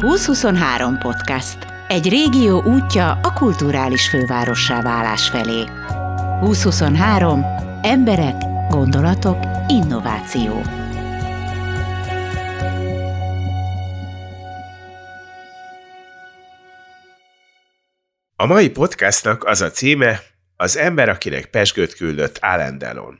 2023 podcast. Egy régió útja a kulturális fővárossá válás felé. 2023. Emberek, gondolatok, innováció. A mai podcastnak az a címe Az ember, akinek pesgőt küldött Alan Delon.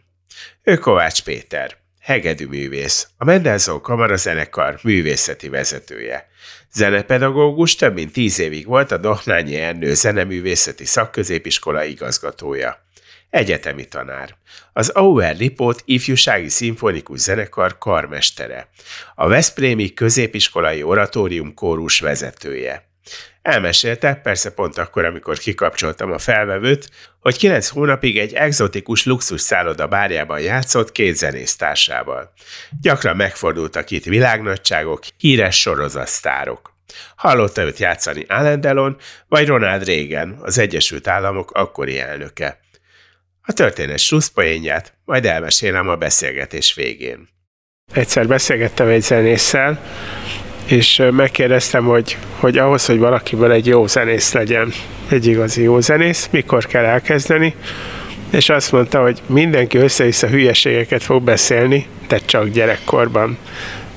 Ő Kovács Péter hegedűművész, a Mendelssohn Kamara zenekar művészeti vezetője. Zenepedagógus több mint tíz évig volt a Dohnányi Ernő zeneművészeti szakközépiskola igazgatója. Egyetemi tanár. Az Auer Lipót ifjúsági szimfonikus zenekar karmestere. A Veszprémi középiskolai oratórium kórus vezetője. Elmesélte, persze pont akkor, amikor kikapcsoltam a felvevőt, hogy kilenc hónapig egy egzotikus luxus szálloda bárjában játszott két zenésztársával. Gyakran megfordultak itt világnagyságok, híres sorozatsztárok. Hallotta őt játszani Alan Delon, vagy Ronald Reagan, az Egyesült Államok akkori elnöke. A történet slusszpoénját majd elmesélem a beszélgetés végén. Egyszer beszélgettem egy zenésszel, és megkérdeztem, hogy, hogy ahhoz, hogy valakiből egy jó zenész legyen, egy igazi jó zenész, mikor kell elkezdeni, és azt mondta, hogy mindenki össze-vissza hülyeségeket fog beszélni, de csak gyerekkorban.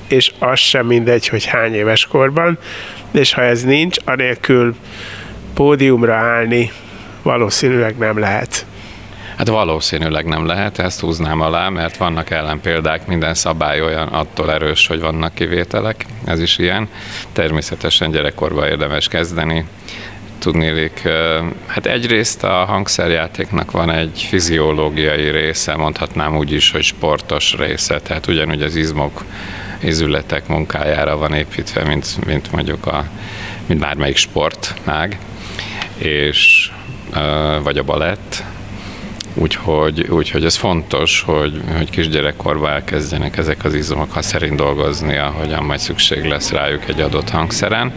És az sem mindegy, hogy hány éves korban, és ha ez nincs, anélkül pódiumra állni valószínűleg nem lehet. Hát valószínűleg nem lehet, ezt húznám alá, mert vannak ellenpéldák, minden szabály olyan attól erős, hogy vannak kivételek, ez is ilyen. Természetesen gyerekkorban érdemes kezdeni, tudnélik, hát egyrészt a hangszerjátéknak van egy fiziológiai része, mondhatnám úgy is, hogy sportos része, tehát ugyanúgy az izmok, izületek munkájára van építve, mint, mint mondjuk a, mint bármelyik sportnág, és vagy a balett, Úgyhogy, úgyhogy ez fontos, hogy, hogy kisgyerekkorban elkezdjenek ezek az izomok, ha szerint dolgozni, ahogyan majd szükség lesz rájuk egy adott hangszeren,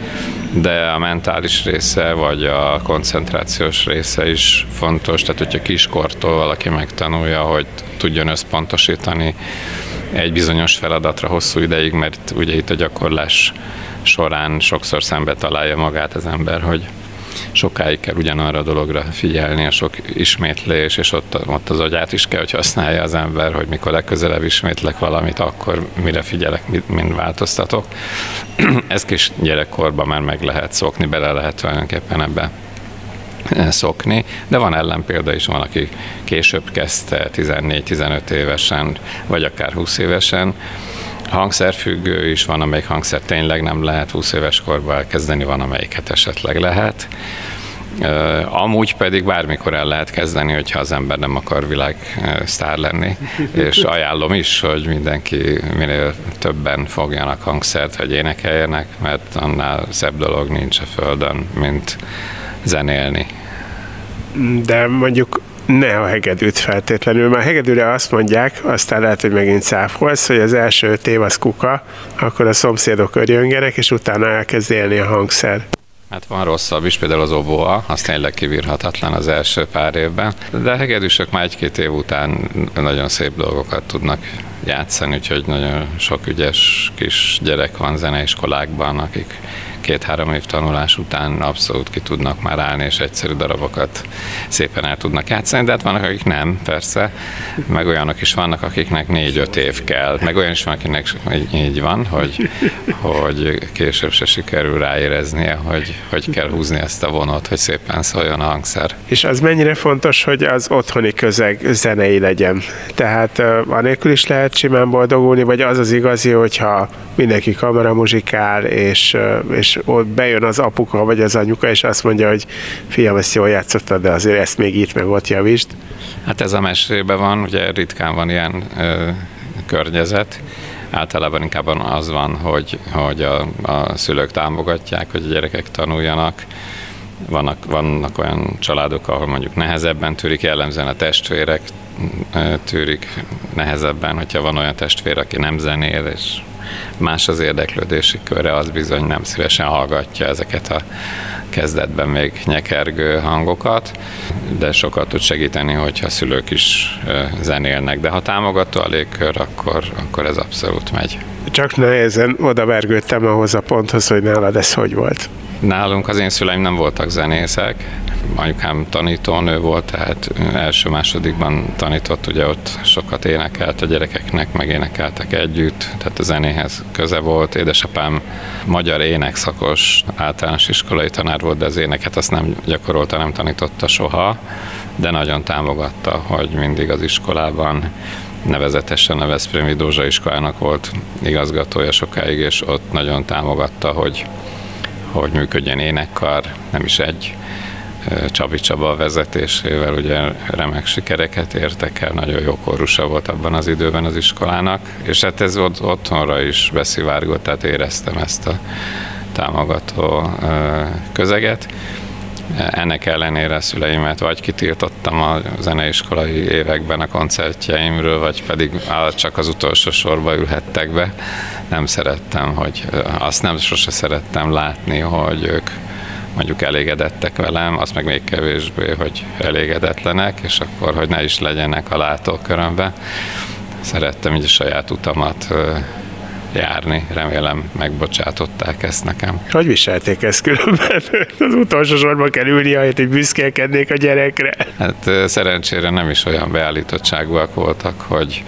de a mentális része, vagy a koncentrációs része is fontos, tehát hogyha kiskortól valaki megtanulja, hogy tudjon összpontosítani egy bizonyos feladatra hosszú ideig, mert ugye itt a gyakorlás során sokszor szembe találja magát az ember, hogy sokáig kell ugyanarra a dologra figyelni, a sok ismétlés, és ott, ott az agyát is kell, hogy használja az ember, hogy mikor legközelebb ismétlek valamit, akkor mire figyelek, mit, mind változtatok. Ez kis gyerekkorban már meg lehet szokni, bele lehet tulajdonképpen ebbe eh, szokni, de van ellenpélda is, van, aki később kezdte 14-15 évesen, vagy akár 20 évesen, hangszerfüggő is, van, amelyik hangszer tényleg nem lehet 20 éves korban elkezdeni, van, amelyiket esetleg lehet. Amúgy pedig bármikor el lehet kezdeni, hogyha az ember nem akar világ sztár lenni, és ajánlom is, hogy mindenki minél többen fogjanak hangszert, hogy énekeljenek, mert annál szebb dolog nincs a Földön, mint zenélni. De mondjuk ne a hegedűt feltétlenül, a hegedűre azt mondják, aztán lehet, hogy megint száfolsz, hogy az első öt év az kuka, akkor a szomszédok örjöngenek, és utána elkezd élni a hangszer. Hát van rosszabb is, például az oboa, az tényleg kivírhatatlan az első pár évben, de a hegedűsök már egy-két év után nagyon szép dolgokat tudnak játszani, úgyhogy nagyon sok ügyes kis gyerek van zeneiskolákban, akik két-három év tanulás után abszolút ki tudnak már állni, és egyszerű darabokat szépen el tudnak játszani, de hát vannak, akik nem, persze, meg olyanok is vannak, akiknek négy-öt év kell, meg olyan is van, akinek így van, hogy, hogy később se sikerül ráéreznie, hogy, hogy kell húzni ezt a vonot, hogy szépen szóljon a hangszer. És az mennyire fontos, hogy az otthoni közeg zenei legyen? Tehát anélkül is lehet simán boldogulni, vagy az az igazi, hogyha mindenki kameramuzsikál, és, uh, és ott bejön az apuka vagy az anyuka, és azt mondja, hogy fiam, ezt jól játszottad, de azért ezt még itt meg ott javítsd. Hát ez a mesében van, ugye ritkán van ilyen ö, környezet, általában inkább az van, hogy, hogy a, a szülők támogatják, hogy a gyerekek tanuljanak, vannak, vannak olyan családok, ahol mondjuk nehezebben tűrik, jellemzően a testvérek tűrik nehezebben, hogyha van olyan testvér, aki nem zenél, és más az érdeklődési köre, az bizony nem szívesen hallgatja ezeket a kezdetben még nyekergő hangokat, de sokat tud segíteni, hogyha szülők is zenélnek. De ha támogató a légkör, akkor, akkor ez abszolút megy. Csak nehezen oda vergődtem ahhoz a ponthoz, hogy nálad ez hogy volt. Nálunk az én szüleim nem voltak zenészek, anyukám tanítónő volt, tehát első-másodikban tanított, ugye ott sokat énekelt a gyerekeknek, meg énekeltek együtt, tehát a zenéhez köze volt. Édesapám magyar énekszakos általános iskolai tanár volt, de az éneket azt nem gyakorolta, nem tanította soha, de nagyon támogatta, hogy mindig az iskolában nevezetesen a Veszprémi Dózsa iskolának volt igazgatója sokáig, és ott nagyon támogatta, hogy, hogy működjen énekkar, nem is egy, Csabi Csaba vezetésével ugye remek sikereket értek el, nagyon jó korusa volt abban az időben az iskolának, és hát ez ott, otthonra is beszivárgott, tehát éreztem ezt a támogató közeget. Ennek ellenére szüleimet vagy kitiltottam a zeneiskolai években a koncertjeimről, vagy pedig csak az utolsó sorba ülhettek be. Nem szerettem, hogy azt nem sose szerettem látni, hogy ők mondjuk elégedettek velem, az meg még kevésbé, hogy elégedetlenek, és akkor, hogy ne is legyenek a látókörömbe. Szerettem így a saját utamat járni. Remélem megbocsátották ezt nekem. Hogy viselték ezt különben? Az utolsó sorba kell ülni, ahelyett, hogy büszkélkednék a gyerekre. Hát szerencsére nem is olyan beállítottságúak voltak, hogy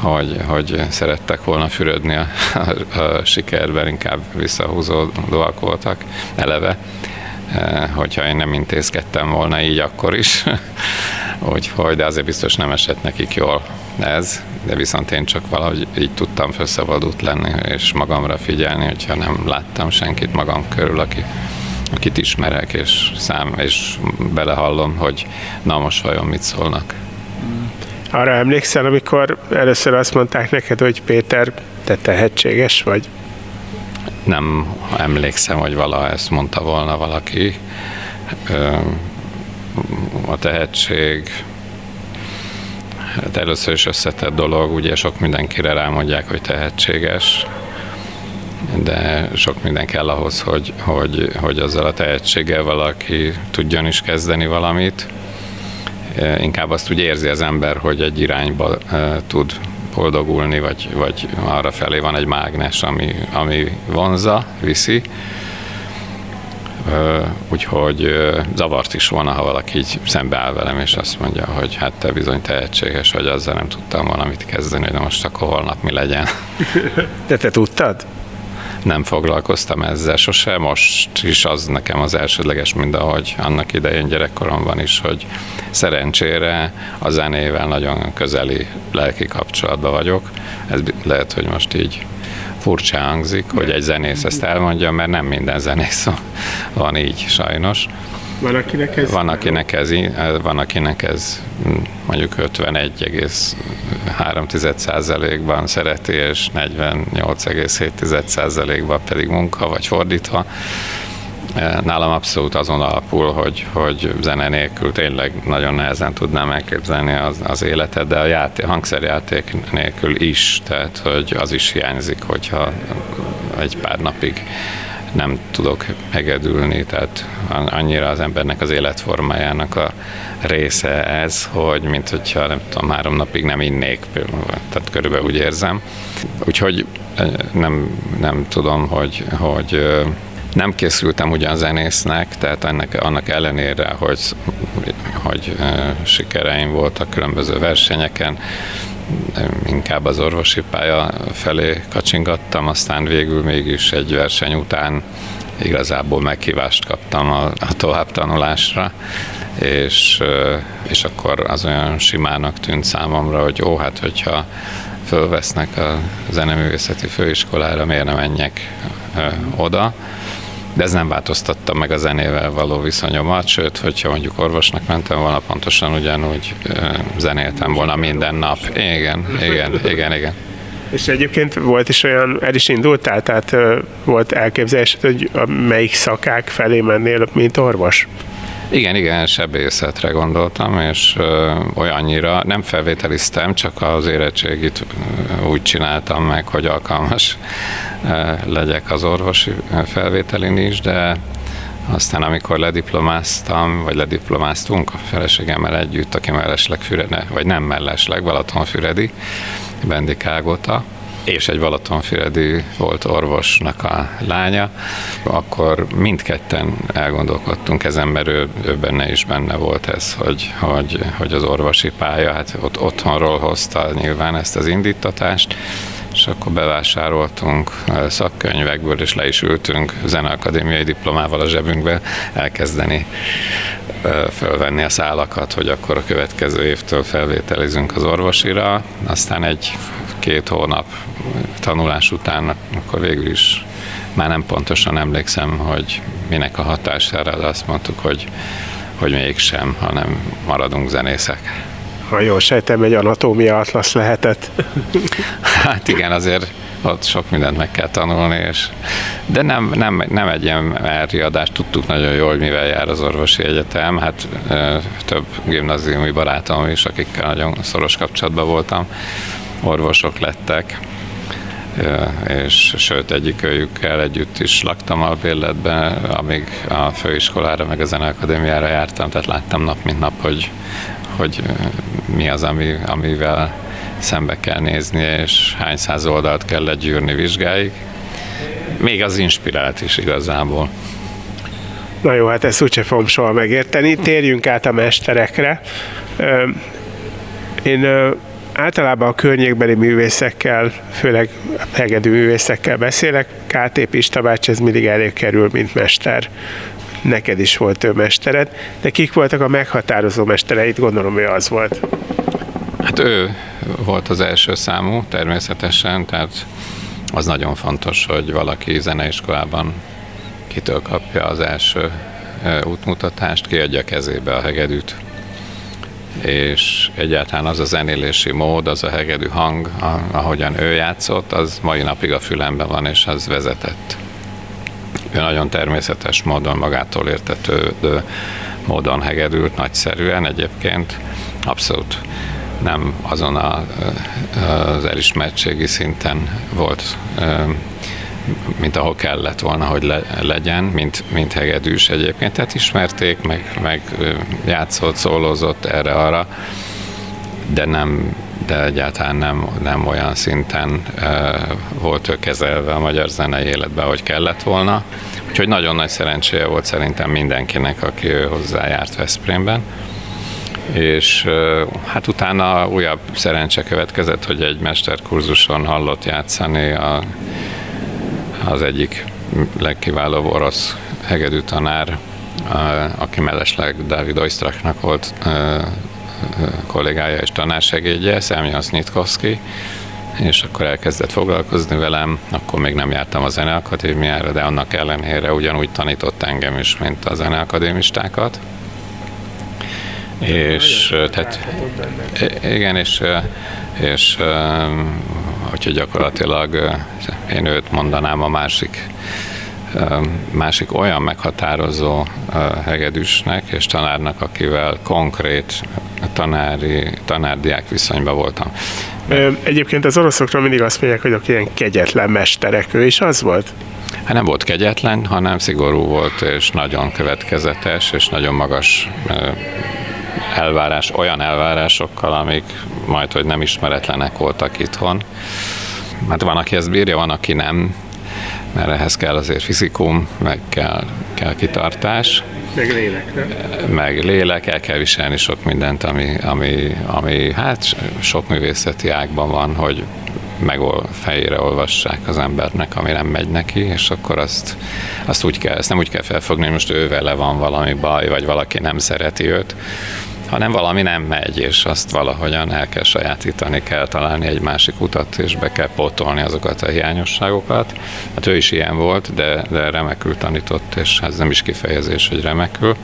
hogy, hogy szerettek volna fürödni a, a, a sikerben, inkább visszahúzódóak voltak eleve, e, hogyha én nem intézkedtem volna így akkor is. Úgyhogy, de azért biztos nem esett nekik jól ez, de viszont én csak valahogy így tudtam felszabadult lenni, és magamra figyelni, hogyha nem láttam senkit magam körül, aki, akit ismerek, és szám, és belehallom, hogy na most vajon mit szólnak. Arra emlékszel, amikor először azt mondták neked, hogy Péter, te tehetséges vagy? Nem emlékszem, hogy valaha ezt mondta volna valaki. A tehetség hát először is összetett dolog, ugye sok mindenkire rámondják, hogy tehetséges, de sok minden kell ahhoz, hogy, hogy, hogy azzal a tehetséggel valaki tudjon is kezdeni valamit inkább azt úgy érzi az ember, hogy egy irányba tud boldogulni, vagy, vagy arra felé van egy mágnes, ami, ami vonza, viszi. Úgyhogy zavart is volna, ha valaki így szembeáll velem, és azt mondja, hogy hát te bizony tehetséges vagy, azzal nem tudtam valamit kezdeni, de most akkor holnap mi legyen. De te tudtad? Nem foglalkoztam ezzel sose, most is az nekem az elsődleges, mind ahogy annak idején gyerekkoromban is, hogy szerencsére a zenével nagyon közeli lelki kapcsolatban vagyok. Ez lehet, hogy most így furcsa hangzik, hogy egy zenész ezt elmondja, mert nem minden zenész van így sajnos. Van, akinek ez... Van, akinek ez, van, akinek ez mondjuk 51,3%-ban szereti, és 48,7%-ban pedig munka, vagy fordítva. Nálam abszolút azon alapul, hogy, hogy zene nélkül tényleg nagyon nehezen tudnám elképzelni az, az életet, de a játék, hangszerjáték nélkül is, tehát hogy az is hiányzik, hogyha egy pár napig nem tudok hegedülni, tehát annyira az embernek az életformájának a része ez, hogy mint hogyha nem tudom, három napig nem innék, tehát körülbelül úgy érzem. Úgyhogy nem, nem tudom, hogy, hogy nem készültem ugyan zenésznek, tehát ennek, annak ellenére, hogy, hogy sikereim voltak különböző versenyeken, inkább az orvosi pálya felé kacsingattam, aztán végül mégis egy verseny után igazából meghívást kaptam a, a továbbtanulásra, és, és akkor az olyan simának tűnt számomra, hogy ó, hát hogyha fölvesznek a zeneművészeti főiskolára, miért nem menjek oda, de ez nem változtatta meg a zenével való viszonyomat, sőt, hogyha mondjuk orvosnak mentem volna, pontosan ugyanúgy zenéltem volna minden nap. Igen, igen, igen, igen. És egyébként volt is olyan, el is indultál, tehát volt elképzelés, hogy melyik szakák felé mennél, mint orvos? Igen, igen, sebészetre gondoltam, és ö, olyannyira nem felvételiztem, csak az érettségit úgy csináltam meg, hogy alkalmas ö, legyek az orvosi felvételin is, de Aztán amikor lediplomáztam, vagy lediplomáztunk a feleségemmel együtt, aki mellesleg Fürede, vagy nem mellesleg, Balatonfüredi, Bendik Ágota, és egy Balatonfüredi volt orvosnak a lánya, akkor mindketten elgondolkodtunk ezen, mert ő, ő benne is benne volt ez, hogy, hogy, hogy az orvosi pálya, hát ott otthonról hozta nyilván ezt az indítatást, és akkor bevásároltunk szakkönyvekből, és le is ültünk zeneakadémiai diplomával a zsebünkbe elkezdeni fölvenni a szálakat, hogy akkor a következő évtől felvételizünk az orvosira. Aztán egy két hónap tanulás után, akkor végül is már nem pontosan emlékszem, hogy minek a hatására, de azt mondtuk, hogy, hogy mégsem, hanem maradunk zenészek. Ha jól sejtem, egy anatómia atlasz lehetett. Hát igen, azért ott sok mindent meg kell tanulni, és de nem, nem, nem egy ilyen elriadást tudtuk nagyon jól, hogy mivel jár az orvosi egyetem. Hát több gimnáziumi barátom is, akikkel nagyon szoros kapcsolatban voltam, orvosok lettek, és sőt egyik őjükkel együtt is laktam albérletben, amíg a főiskolára meg a zeneakadémiára jártam, tehát láttam nap mint nap, hogy, hogy mi az, ami, amivel szembe kell nézni, és hány száz oldalt kell legyűrni vizsgáig. Még az inspirált is igazából. Na jó, hát ezt úgyse fogom soha megérteni. Térjünk át a mesterekre. Én általában a környékbeli művészekkel, főleg hegedű művészekkel beszélek. KT Pista bács, ez mindig előkerül, mint mester. Neked is volt ő mestered, de kik voltak a meghatározó mestereit? Gondolom, hogy az volt. Hát ő volt az első számú, természetesen, tehát az nagyon fontos, hogy valaki zeneiskolában kitől kapja az első útmutatást, kiadja kezébe a hegedűt és egyáltalán az a zenélési mód, az a hegedű hang, ahogyan ő játszott, az mai napig a fülemben van, és az vezetett. Ő nagyon természetes módon, magától értetődő módon hegedült, nagyszerűen egyébként, abszolút nem azon a, az elismertségi szinten volt mint ahol kellett volna, hogy le, legyen, mint, mint hegedűs egyébként. Tehát ismerték, meg, meg játszott, szólózott erre-arra, de nem de egyáltalán nem, nem olyan szinten e, volt ő kezelve a magyar zenei életben, hogy kellett volna. Úgyhogy nagyon nagy szerencséje volt szerintem mindenkinek, aki ő hozzájárt Veszprémben. És e, hát utána újabb szerencse következett, hogy egy mesterkurzuson hallott játszani a az egyik legkiválóbb orosz hegedű tanár, aki mellesleg David Oistraknak volt kollégája és tanársegédje, Szemjan Snitkovski, és akkor elkezdett foglalkozni velem, akkor még nem jártam a zeneakadémiára, de annak ellenére ugyanúgy tanított engem is, mint a zeneakadémistákat. És tehát, igen, és, és úgyhogy gyakorlatilag én őt mondanám a másik másik olyan meghatározó hegedűsnek és tanárnak, akivel konkrét tanári, tanárdiák viszonyban voltam. Egyébként az oroszokról mindig azt mondják, hogy ilyen kegyetlen mesterek, ő is az volt? Hát nem volt kegyetlen, hanem szigorú volt, és nagyon következetes, és nagyon magas elvárás, olyan elvárásokkal, amik majd, hogy nem ismeretlenek voltak itthon. Hát van, aki ezt bírja, van, aki nem, mert ehhez kell azért fizikum, meg kell, kell kitartás. Meg lélek, nem? Meg lélek, el kell viselni sok mindent, ami, ami, ami hát sok művészeti ágban van, hogy meg fejére olvassák az embernek, ami nem megy neki, és akkor azt, azt úgy kell, ezt nem úgy kell felfogni, hogy most ő vele van valami baj, vagy valaki nem szereti őt, hanem valami nem megy, és azt valahogyan el kell sajátítani, kell találni egy másik utat, és be kell pótolni azokat a hiányosságokat. Hát ő is ilyen volt, de, de remekül tanított, és ez nem is kifejezés, hogy remekül.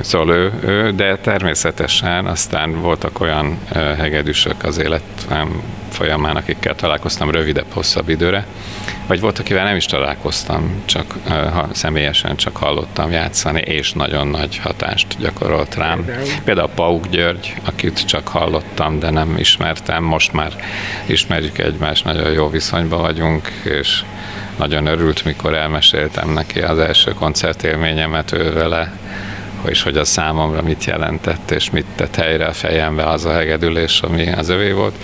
Szóval ő, ő, de természetesen aztán voltak olyan hegedűsök az életem folyamán, akikkel találkoztam rövidebb, hosszabb időre, vagy volt, akivel nem is találkoztam, csak ha, személyesen csak hallottam játszani, és nagyon nagy hatást gyakorolt rám. Például Pauk György, akit csak hallottam, de nem ismertem, most már ismerjük egymást, nagyon jó viszonyban vagyunk, és nagyon örült, mikor elmeséltem neki az első koncertélményemet ő vele, és hogy a számomra mit jelentett, és mit tett helyre a fejembe az a hegedülés, ami az övé volt.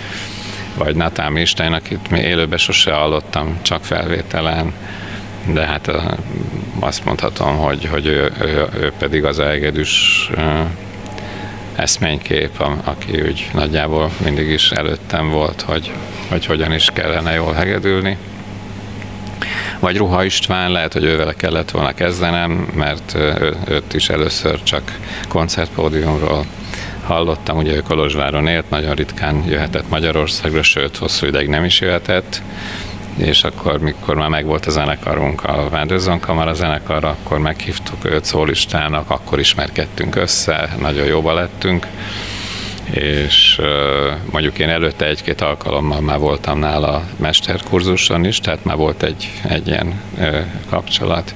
Vagy Natán Istány, akit mi élőben sose hallottam, csak felvételen, de hát azt mondhatom, hogy, hogy ő, ő, ő pedig az a hegedűs eszménykép, aki úgy nagyjából mindig is előttem volt, hogy, hogy hogyan is kellene jól hegedülni vagy Ruha István, lehet, hogy ővele kellett volna kezdenem, mert ő, őt is először csak koncertpódiumról hallottam, ugye ő Kolozsváron élt, nagyon ritkán jöhetett Magyarországra, sőt, hosszú ideig nem is jöhetett, és akkor, mikor már megvolt a zenekarunk, a Vándőzon Kamara zenekar, akkor meghívtuk őt szólistának, akkor ismerkedtünk össze, nagyon jóba lettünk, és mondjuk én előtte egy-két alkalommal már voltam nála mesterkurzuson is, tehát már volt egy, egy ilyen kapcsolat,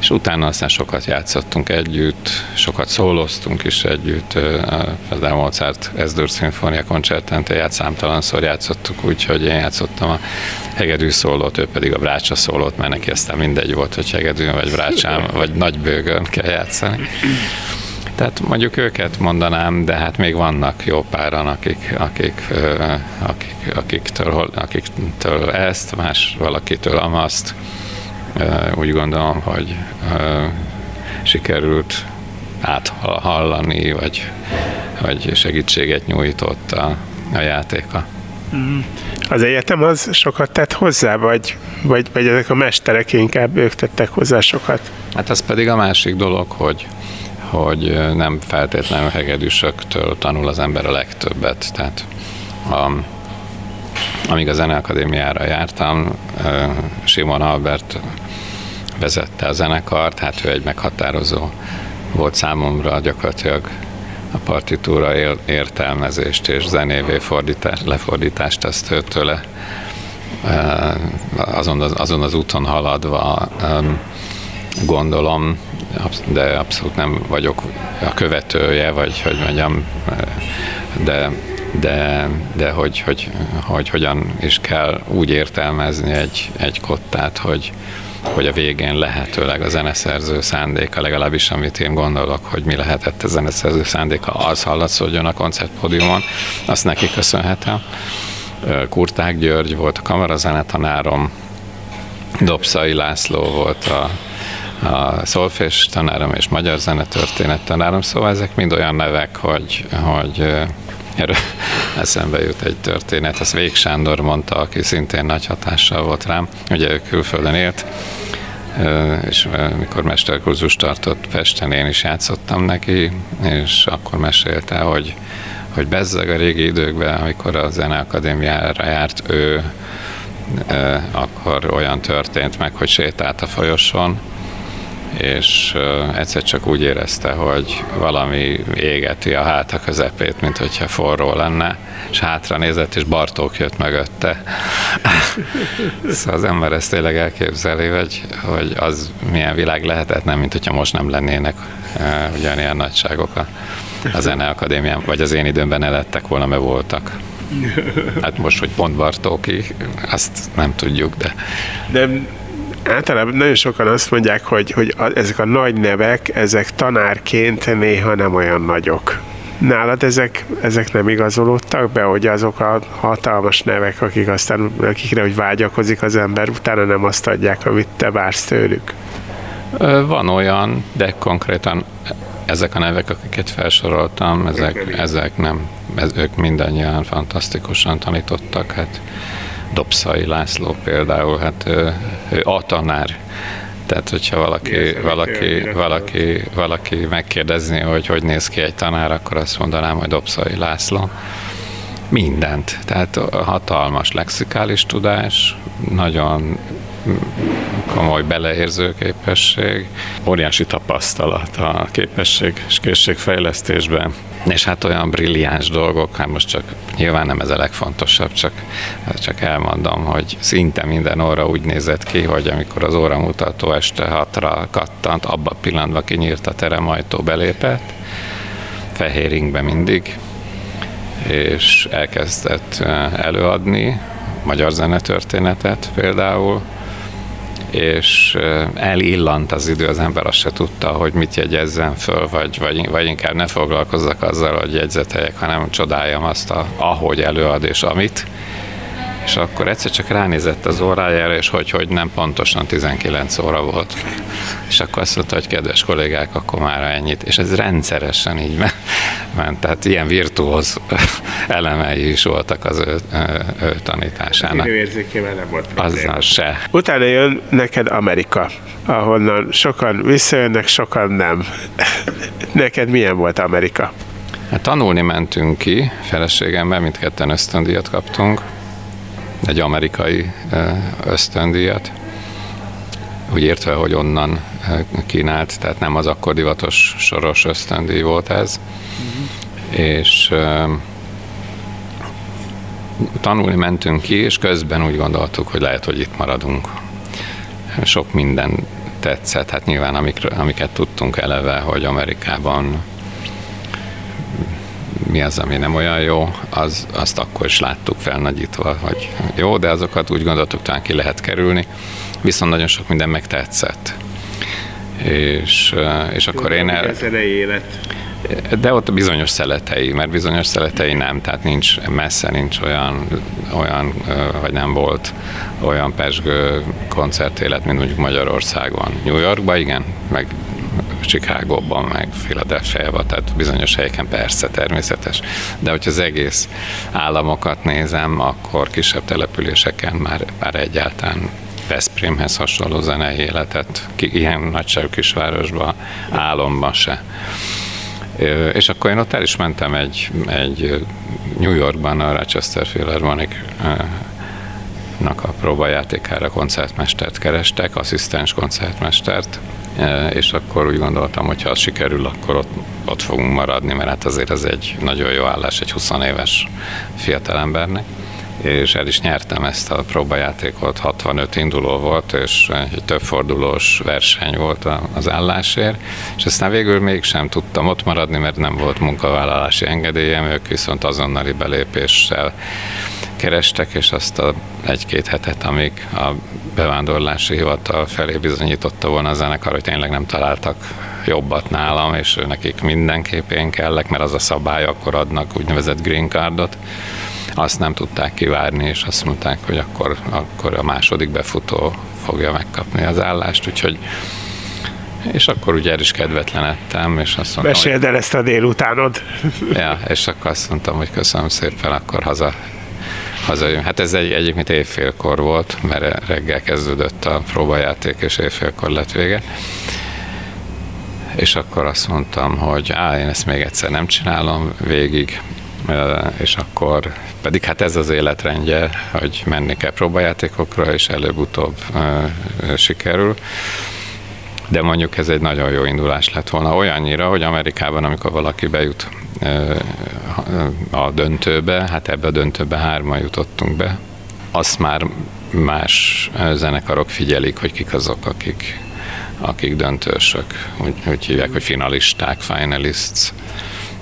és utána aztán sokat játszottunk együtt, sokat szóloztunk is együtt, a Mozart Esdur Sinfonia koncerten tehát számtalanszor játszottuk, úgyhogy én játszottam a hegedű szólót, ő pedig a brácsa szólót, mert neki aztán mindegy volt, hogy hegedűn vagy brácsám, vagy nagybőgön kell játszani. Tehát mondjuk őket mondanám, de hát még vannak jó páran, akik, akik, akik, akiktől, akiktől ezt, más valakitől amaszt. Úgy gondolom, hogy sikerült áthallani, vagy, vagy segítséget nyújtott a, a játéka. Mm. Az egyetem az sokat tett hozzá, vagy, vagy, vagy ezek a mesterek inkább ők tettek hozzá sokat? Hát ez pedig a másik dolog, hogy hogy nem feltétlenül hegedűsöktől tanul az ember a legtöbbet. Tehát a, amíg a Zeneakadémiára jártam, Simon Albert vezette a zenekart, hát ő egy meghatározó volt számomra gyakorlatilag a partitúra értelmezést és zenévé fordítás, lefordítást ezt tőle azon az, azon az úton haladva gondolom, de abszolút nem vagyok a követője, vagy hogy mondjam, de, de, de hogy, hogy, hogy, hogyan is kell úgy értelmezni egy, egy kottát, hogy, hogy a végén lehetőleg a zeneszerző szándéka, legalábbis amit én gondolok, hogy mi lehetett a zeneszerző szándéka, az hallatszódjon a koncertpódiumon, azt neki köszönhetem. Kurták György volt a kamarazenetanárom, Dobszai László volt a a szolfés tanárom és magyar zenetörténet tanárom, szóval ezek mind olyan nevek, hogy, hogy erről eszembe jut egy történet. Ezt Vég Sándor mondta, aki szintén nagy hatással volt rám, ugye ő külföldön élt, és mikor mesterkurzus tartott Pesten, én is játszottam neki, és akkor mesélte, hogy, hogy bezzeg a régi időkben, amikor a Zeneakadémiára járt, ő akkor olyan történt meg, hogy sétált a folyosón, és egyszer csak úgy érezte, hogy valami égeti a háta közepét, mint hogyha forró lenne, és hátra nézett, és Bartók jött mögötte. szóval az ember ezt tényleg elképzeli, hogy, hogy az milyen világ lehetett, nem, mint hogyha most nem lennének ugyanilyen nagyságok a, a Zeneakadémián, vagy az én időmben ne lettek volna, mert voltak. Hát most, hogy pont Bartóki, azt nem tudjuk, de... De általában nagyon sokan azt mondják, hogy, hogy ezek a nagy nevek, ezek tanárként néha nem olyan nagyok. Nálad ezek, ezek nem igazolódtak be, hogy azok a hatalmas nevek, akik aztán, akikre hogy vágyakozik az ember, utána nem azt adják, amit te vársz tőlük? Van olyan, de konkrétan ezek a nevek, akiket felsoroltam, ezek, ezek nem, ez, ők mindannyian fantasztikusan tanítottak. Hát Dobszai László például, hát ő, ő a tanár. Tehát, hogyha valaki, valaki, valaki, valaki megkérdezni, hogy hogy néz ki egy tanár, akkor azt mondanám, hogy Dobszai László. Mindent. Tehát hatalmas lexikális tudás, nagyon komoly beleérző képesség, óriási tapasztalat a képesség és készségfejlesztésben, és hát olyan brilliáns dolgok, hát most csak nyilván nem ez a legfontosabb, csak, csak elmondom, hogy szinte minden óra úgy nézett ki, hogy amikor az óramutató este hatra kattant, abban a pillanatban kinyírt a teremajtó belépett, fehér ingbe mindig, és elkezdett előadni magyar zenetörténetet például, és elillant az idő, az ember azt se tudta, hogy mit jegyezzen föl, vagy, vagy, vagy inkább ne foglalkozzak azzal, hogy jegyzeteljek, hanem csodáljam azt, a, ahogy előad és amit és akkor egyszer csak ránézett az órájára, és hogy, hogy nem pontosan 19 óra volt. És akkor azt mondta, hogy kedves kollégák, akkor már ennyit. És ez rendszeresen így ment. Tehát ilyen virtuóz elemei is voltak az ő, ő tanításának. Érzékével nem volt Azzal se. Utána jön neked Amerika, ahonnan sokan visszajönnek, sokan nem. neked milyen volt Amerika? Hát tanulni mentünk ki, feleségemmel mindketten ösztöndíjat kaptunk, egy amerikai ösztöndíjat, úgy értve, hogy onnan kínált, tehát nem az akkor divatos soros ösztöndíj volt ez. Uh-huh. És tanulni mentünk ki, és közben úgy gondoltuk, hogy lehet, hogy itt maradunk. Sok minden tetszett, hát nyilván amikre, amiket tudtunk eleve, hogy Amerikában mi az, ami nem olyan jó, az, azt akkor is láttuk felnagyítva, hogy jó, de azokat úgy gondoltuk, talán ki lehet kerülni, viszont nagyon sok minden megtetszett. És, eh, és akkor én el... De ott a bizonyos szeletei, mert bizonyos szeletei nem, tehát nincs, messze nincs olyan, olyan eh, vagy nem volt olyan pesgő koncertélet, mint mondjuk Magyarországon. New Yorkban igen, meg Chicagóban, meg Philadelphia-ban, tehát bizonyos helyeken persze természetes. De hogyha az egész államokat nézem, akkor kisebb településeken már, már egyáltalán Veszprémhez hasonló zenei életet, ilyen nagyságú kisvárosban, álomban se. És akkor én ott el is mentem egy, egy New Yorkban a Rochester Philharmonic nak a próbajátékára koncertmestert kerestek, asszisztens koncertmestert, és akkor úgy gondoltam, hogy ha az sikerül, akkor ott, ott fogunk maradni, mert hát azért ez egy nagyon jó állás egy 20 éves fiatalembernek és el is nyertem ezt a próbajátékot, 65 induló volt, és egy többfordulós verseny volt az állásért, és aztán végül mégsem tudtam ott maradni, mert nem volt munkavállalási engedélyem, ők viszont azonnali belépéssel kerestek, és azt a egy-két hetet, amíg a bevándorlási hivatal felé bizonyította volna a zenekar, hogy tényleg nem találtak jobbat nálam, és nekik mindenképp én kellek, mert az a szabály, akkor adnak úgynevezett green cardot. Azt nem tudták kivárni, és azt mondták, hogy akkor, akkor a második befutó fogja megkapni az állást, úgyhogy és akkor ugye el is kedvetlenedtem, és azt mondtam, Meséld el ezt a délutánod. Ja, és akkor azt mondtam, hogy köszönöm szépen, akkor haza hazajön. Hát ez egy, egyébként évfélkor volt, mert reggel kezdődött a próbajáték, és évfélkor lett vége. És akkor azt mondtam, hogy á, én ezt még egyszer nem csinálom végig, és akkor pedig hát ez az életrendje, hogy menni kell próbajátékokra, és előbb-utóbb sikerül. De mondjuk ez egy nagyon jó indulás lett volna, olyannyira, hogy Amerikában, amikor valaki bejut a döntőbe, hát ebbe a döntőbe hárman jutottunk be. Azt már más zenekarok figyelik, hogy kik azok, akik, akik döntősök. Úgy, úgy hívják, hogy finalisták, finalists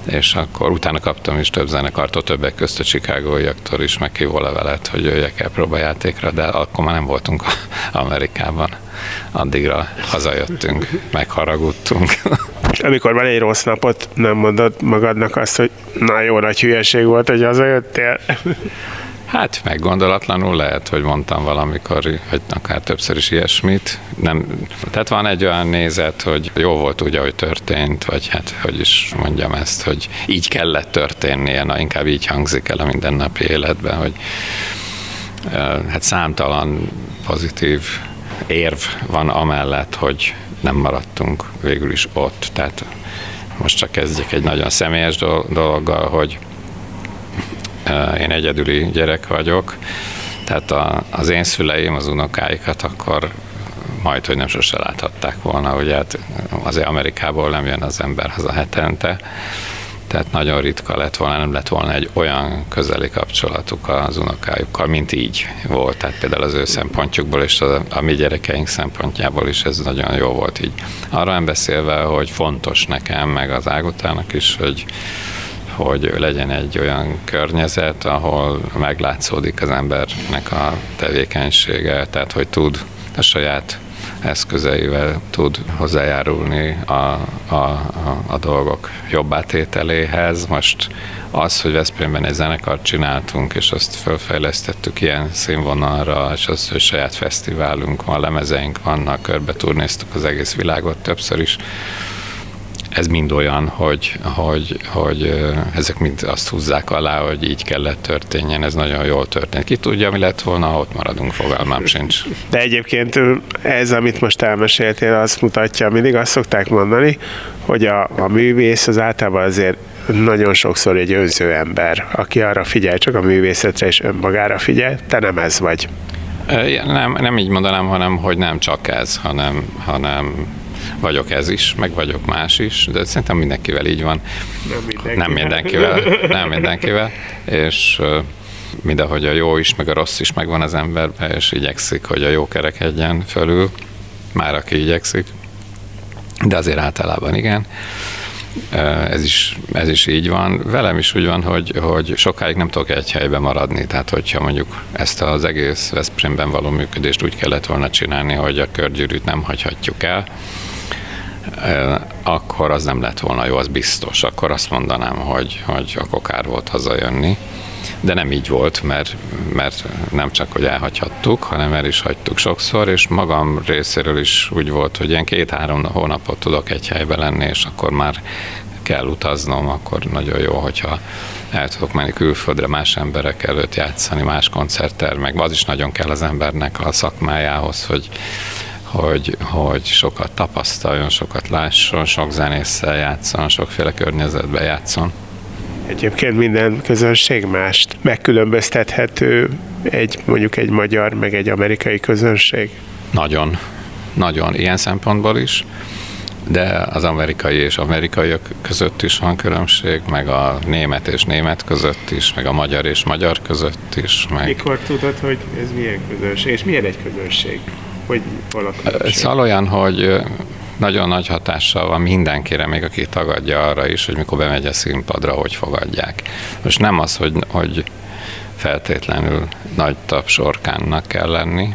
és akkor utána kaptam is több zenekartól, többek közt a Chicagóiaktól is meghívó levelet, hogy jöjjek el próbajátékra, de akkor már nem voltunk Amerikában. Addigra hazajöttünk, megharagudtunk. Amikor van egy rossz napot, nem mondod magadnak azt, hogy na jó nagy hülyeség volt, hogy hazajöttél? Hát meggondolatlanul lehet, hogy mondtam valamikor, hogy akár többször is ilyesmit. Nem, tehát van egy olyan nézet, hogy jó volt úgy, ahogy történt, vagy hát, hogy is mondjam ezt, hogy így kellett történnie, na inkább így hangzik el a mindennapi életben, hogy hát számtalan pozitív érv van amellett, hogy nem maradtunk végül is ott. Tehát most csak kezdjek egy nagyon személyes dologgal, hogy én egyedüli gyerek vagyok, tehát a, az én szüleim, az unokáikat akkor majd, hogy nem sose láthatták volna, hogy hát azért Amerikából nem jön az ember haza hetente, tehát nagyon ritka lett volna, nem lett volna egy olyan közeli kapcsolatuk az unokájukkal, mint így volt. Tehát például az ő szempontjukból és a, a mi gyerekeink szempontjából is ez nagyon jó volt így. Arra nem beszélve, hogy fontos nekem, meg az Águtának is, hogy hogy legyen egy olyan környezet, ahol meglátszódik az embernek a tevékenysége, tehát hogy tud a saját eszközeivel tud hozzájárulni a, a, a, a dolgok jobb átételéhez. Most az, hogy Veszprémben egy zenekart csináltunk, és azt felfejlesztettük ilyen színvonalra, és az, hogy saját fesztiválunk van, lemezeink vannak, körbe turnéztuk az egész világot többször is, ez mind olyan, hogy, hogy, hogy ezek mind azt húzzák alá, hogy így kellett történjen, ez nagyon jól történt. Ki tudja, mi lett volna, ott maradunk, fogalmám sincs. De egyébként ez, amit most elmeséltél, azt mutatja, mindig azt szokták mondani, hogy a, a művész az általában azért nagyon sokszor egy önző ember, aki arra figyel, csak a művészetre és önmagára figyel. Te nem ez vagy. Nem, nem így mondanám, hanem hogy nem csak ez, hanem, hanem vagyok ez is, meg vagyok más is, de szerintem mindenkivel így van. Nem mindenkivel. Nem mindenkivel, nem mindenkivel és mindahogy a jó is, meg a rossz is megvan az emberben, és igyekszik, hogy a jó kerekedjen fölül, már aki igyekszik, de azért általában igen. Ez is, ez is így van. Velem is úgy van, hogy, hogy sokáig nem tudok egy helyben maradni. Tehát, hogyha mondjuk ezt az egész Veszprémben való működést úgy kellett volna csinálni, hogy a körgyűrűt nem hagyhatjuk el, akkor az nem lett volna jó, az biztos. Akkor azt mondanám, hogy, hogy akkor kár volt hazajönni. De nem így volt, mert, mert nem csak, hogy elhagyhattuk, hanem el is hagytuk sokszor, és magam részéről is úgy volt, hogy ilyen két-három hónapot tudok egy helyben lenni, és akkor már kell utaznom, akkor nagyon jó, hogyha el tudok menni külföldre más emberek előtt játszani, más koncerttermekbe. Az is nagyon kell az embernek a szakmájához, hogy hogy, hogy sokat tapasztaljon, sokat lásson, sok zenésszel játszon, sokféle környezetben játszon. Egyébként minden közönség mást megkülönböztethető egy mondjuk egy magyar, meg egy amerikai közönség? Nagyon, nagyon, ilyen szempontból is, de az amerikai és amerikaiak között is van különbség, meg a német és német között is, meg a magyar és magyar között is. Meg... Mikor tudod, hogy ez milyen közönség, és milyen egy közönség? Hogy Ez szóval olyan, hogy nagyon nagy hatással van mindenkire, még aki tagadja arra is, hogy mikor bemegy a színpadra, hogy fogadják. Most nem az, hogy, hogy feltétlenül nagy tapsorkánnak kell lenni,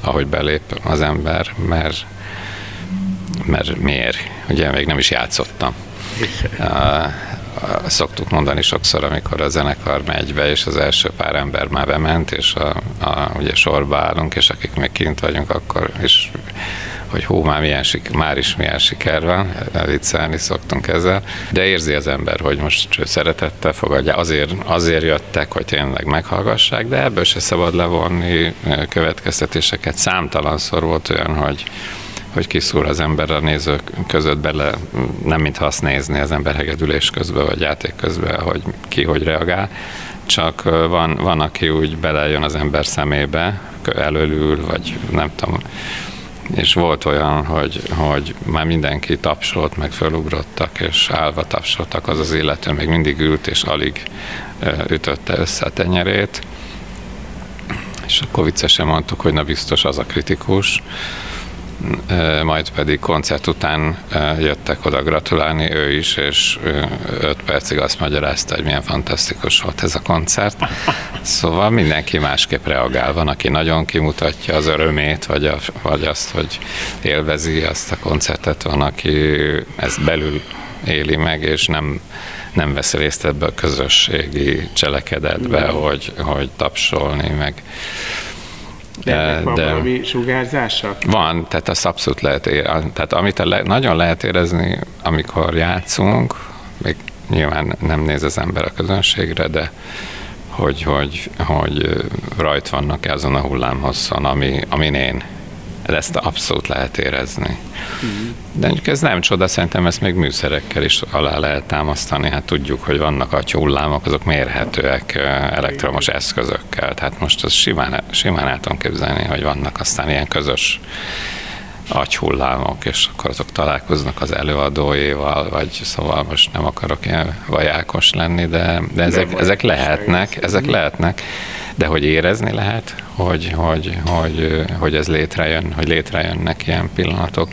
ahogy belép az ember, mert, mert miért? Ugye még nem is játszottam. Szoktuk mondani sokszor, amikor a zenekar megy be, és az első pár ember már bement, és a, a, ugye sorba állunk, és akik még kint vagyunk, akkor is hogy hú, már, milyen sik, már is milyen siker van, viccelni szoktunk ezzel, de érzi az ember, hogy most szeretettel fogadja, azért, azért jöttek, hogy tényleg meghallgassák, de ebből se szabad levonni következtetéseket. Számtalanszor volt olyan, hogy hogy kiszúr az ember a nézők között bele, nem mintha azt nézni az ember hegedülés közben, vagy játék közben, hogy ki hogy reagál, csak van, van aki úgy belejön az ember szemébe, előlül, vagy nem tudom, és volt olyan, hogy, hogy már mindenki tapsolt, meg felugrottak, és állva tapsoltak, az az illető még mindig ült, és alig ütötte össze a tenyerét. És akkor viccesen mondtuk, hogy na biztos az a kritikus, majd pedig koncert után jöttek oda gratulálni ő is, és öt percig azt magyarázta, hogy milyen fantasztikus volt ez a koncert. Szóval mindenki másképp reagál. Van, aki nagyon kimutatja az örömét, vagy, a, vagy azt, hogy élvezi azt a koncertet, van, aki ezt belül éli meg, és nem, nem vesz részt ebbe a közösségi cselekedetbe, hogy, hogy tapsolni, meg de, van de valami sugárzása? Van, tehát azt abszolút lehet érezni. Tehát amit le, nagyon lehet érezni, amikor játszunk, még nyilván nem néz az ember a közönségre, de hogy, hogy, hogy rajt vannak azon a hullámhosszon, ami, amin én ezt abszolút lehet érezni. De ez nem csoda, szerintem ezt még műszerekkel is alá lehet támasztani. Hát tudjuk, hogy vannak a hullámok, azok mérhetőek elektromos eszközökkel. Tehát most az simán, simán el tudom képzelni, hogy vannak aztán ilyen közös agyhullámok, és akkor azok találkoznak az előadóéval, vagy szóval most nem akarok ilyen vajákos lenni, de, de ezek, de ezek lehetnek, ezek lehetnek, de hogy érezni lehet, hogy, hogy, hogy, hogy ez létrejön, hogy létrejönnek ilyen pillanatok,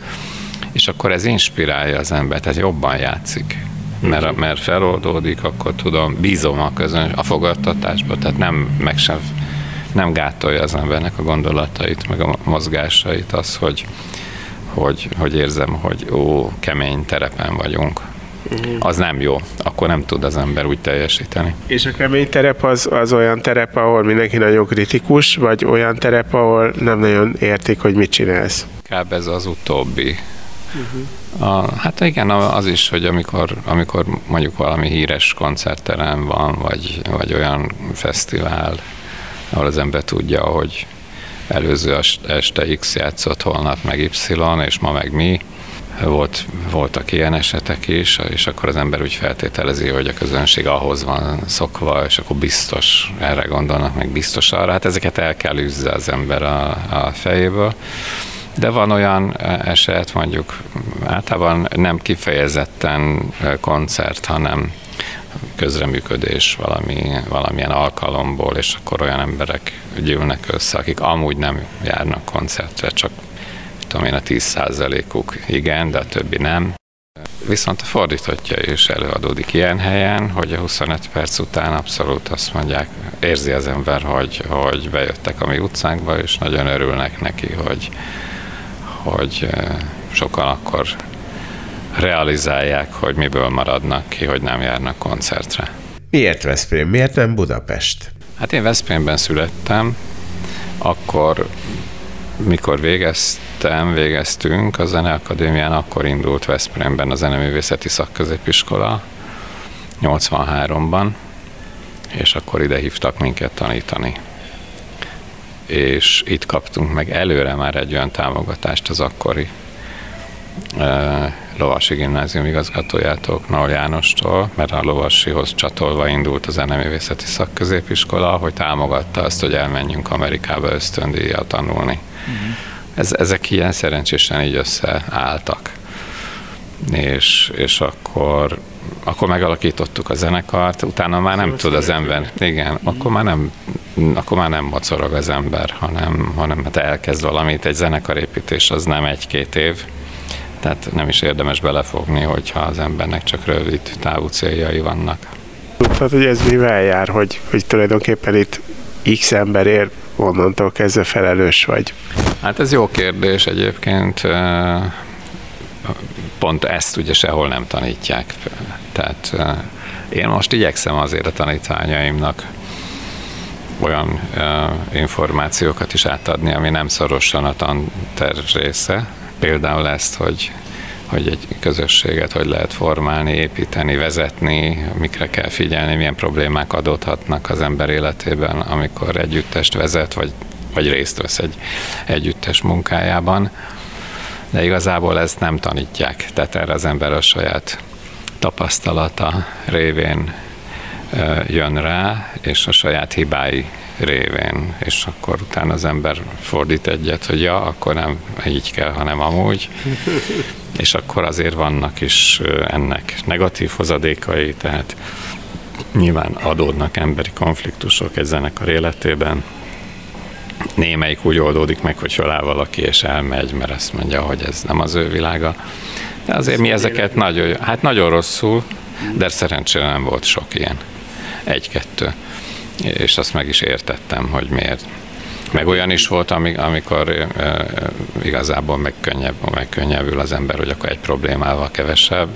és akkor ez inspirálja az embert, tehát jobban játszik. Mert, mert feloldódik, akkor tudom, bízom a közön, a fogadtatásba, tehát nem, meg sem, nem gátolja az embernek a gondolatait, meg a mozgásait az, hogy, hogy, hogy érzem, hogy ó, kemény terepen vagyunk. Uh-huh. Az nem jó, akkor nem tud az ember úgy teljesíteni. És a kemény terep az, az olyan terep, ahol mindenki nagyon kritikus, vagy olyan terep, ahol nem nagyon értik, hogy mit csinálsz? Kb. ez az utóbbi. Uh-huh. A, hát igen, az is, hogy amikor, amikor mondjuk valami híres koncertterem van, vagy, vagy olyan fesztivál, ahol az ember tudja, hogy előző este X játszott, holnap meg Y, és ma meg mi. Volt, voltak ilyen esetek is, és akkor az ember úgy feltételezi, hogy a közönség ahhoz van szokva, és akkor biztos erre gondolnak, meg biztos arra. Hát ezeket el kell üzze az ember a, a fejéből. De van olyan eset, mondjuk általában nem kifejezetten koncert, hanem közreműködés valami, valamilyen alkalomból, és akkor olyan emberek gyűlnek össze, akik amúgy nem járnak koncertre, csak tudom én, a 10%-uk igen, de a többi nem. Viszont a fordítottja is előadódik ilyen helyen, hogy a 25 perc után abszolút azt mondják, érzi az ember, hogy, hogy bejöttek a mi utcánkba, és nagyon örülnek neki, hogy, hogy sokan akkor realizálják, hogy miből maradnak ki, hogy nem járnak koncertre. Miért Veszprém? Miért nem Budapest? Hát én Veszprémben születtem, akkor mikor végeztem, végeztünk a Zeneakadémián, akkor indult Veszprémben a Zeneművészeti Szakközépiskola 83-ban, és akkor ide hívtak minket tanítani. És itt kaptunk meg előre már egy olyan támogatást az akkori Lovasi Gimnázium igazgatójától, Nal Jánostól, mert a Lovasihoz csatolva indult a zeneművészeti szakközépiskola, hogy támogatta azt, hogy elmenjünk Amerikába ösztöndíjjal tanulni. Uh-huh. Ez, ezek ilyen szerencsésen így összeálltak. És, és akkor, akkor megalakítottuk a zenekart, utána már nem tud az ember, igen, uh-huh. akkor már nem akkor már nem mocorog az ember, hanem, hanem hát elkezd valamit. Egy zenekarépítés az nem egy-két év, tehát nem is érdemes belefogni, hogyha az embernek csak rövid távú céljai vannak. Tehát, hogy ez mivel jár, hogy, hogy tulajdonképpen itt X emberért onnantól kezdve felelős vagy? Hát ez jó kérdés egyébként. Pont ezt ugye sehol nem tanítják. Tehát én most igyekszem azért a tanítványaimnak olyan információkat is átadni, ami nem szorosan a tanterv része, például ezt, hogy hogy egy közösséget hogy lehet formálni, építeni, vezetni, mikre kell figyelni, milyen problémák adódhatnak az ember életében, amikor együttest vezet, vagy, vagy részt vesz egy együttes munkájában. De igazából ezt nem tanítják, tehát erre az ember a saját tapasztalata révén jön rá, és a saját hibái révén, és akkor utána az ember fordít egyet, hogy ja, akkor nem így kell, hanem amúgy, és akkor azért vannak is ennek negatív hozadékai, tehát nyilván adódnak emberi konfliktusok egy zenekar életében, némelyik úgy oldódik meg, hogy feláll valaki és elmegy, mert azt mondja, hogy ez nem az ő világa. De azért mi ezeket nagyon, hát nagyon rosszul, de szerencsére nem volt sok ilyen. Egy-kettő és azt meg is értettem, hogy miért. Meg olyan is volt, amikor igazából megkönnyebb, megkönnyebbül az ember, hogy akkor egy problémával kevesebb,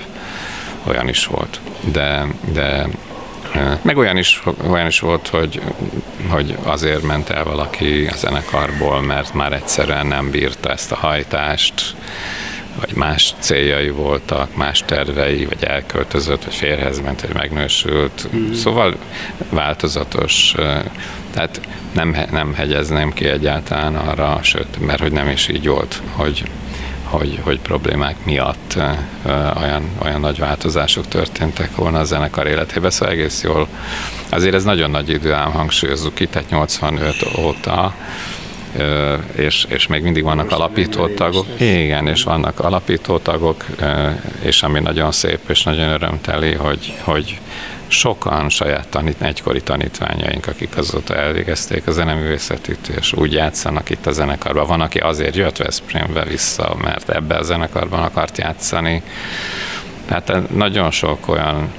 olyan is volt. De, de meg olyan is, olyan is volt, hogy, hogy azért ment el valaki a zenekarból, mert már egyszerűen nem bírta ezt a hajtást, vagy más céljai voltak, más tervei, vagy elköltözött, vagy férhez ment, vagy megnősült. Mm. Szóval változatos. Tehát nem, nem hegyezném ki egyáltalán arra, sőt, mert hogy nem is így volt, hogy, hogy, hogy problémák miatt olyan, olyan nagy változások történtek volna a zenekar életében, szóval egész jól. Azért ez nagyon nagy idő, ám hangsúlyozzuk itt, tehát 85 óta és, és még mindig vannak alapító tagok. Igen, és vannak alapító tagok, és ami nagyon szép és nagyon örömteli, hogy, hogy sokan saját tanít, egykori tanítványaink, akik azóta elvégezték a zeneművészetit, és úgy játszanak itt a zenekarban. Van, aki azért jött Veszprémbe vissza, mert ebbe a zenekarban akart játszani. Tehát nagyon sok olyan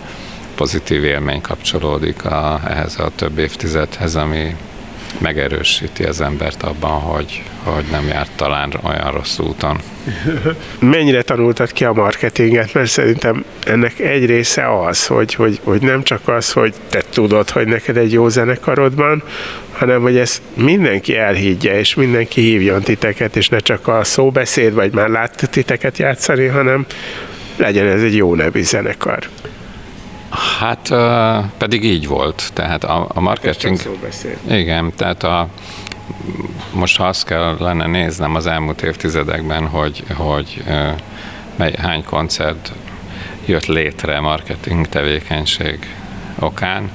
pozitív élmény kapcsolódik a, ehhez a több évtizedhez, ami megerősíti az embert abban, hogy, hogy nem járt talán olyan rossz úton. Mennyire tanultad ki a marketinget? Mert szerintem ennek egy része az, hogy, hogy, hogy nem csak az, hogy te tudod, hogy neked egy jó zenekarodban, hanem hogy ezt mindenki elhiggye, és mindenki hívjon titeket, és ne csak a szóbeszéd, vagy már lát titeket játszani, hanem legyen ez egy jó nevű zenekar. Hát pedig így volt. Tehát a, a marketing... Igen, tehát a, most ha azt kellene néznem az elmúlt évtizedekben, hogy, hogy mely, hány koncert jött létre marketing tevékenység okán,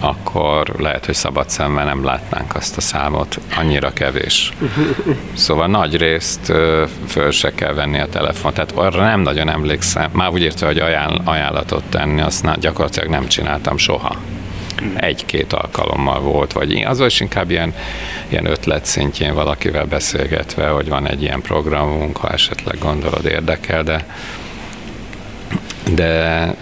akkor lehet, hogy szabad szemmel nem látnánk azt a számot. Annyira kevés. Szóval nagy részt föl se kell venni a telefon. Tehát arra nem nagyon emlékszem. Már úgy érte, hogy ajánl, ajánlatot tenni, azt gyakorlatilag nem csináltam soha. Egy-két alkalommal volt, vagy az is inkább ilyen, ilyen ötlet szintjén valakivel beszélgetve, hogy van egy ilyen programunk, ha esetleg gondolod érdekel, de de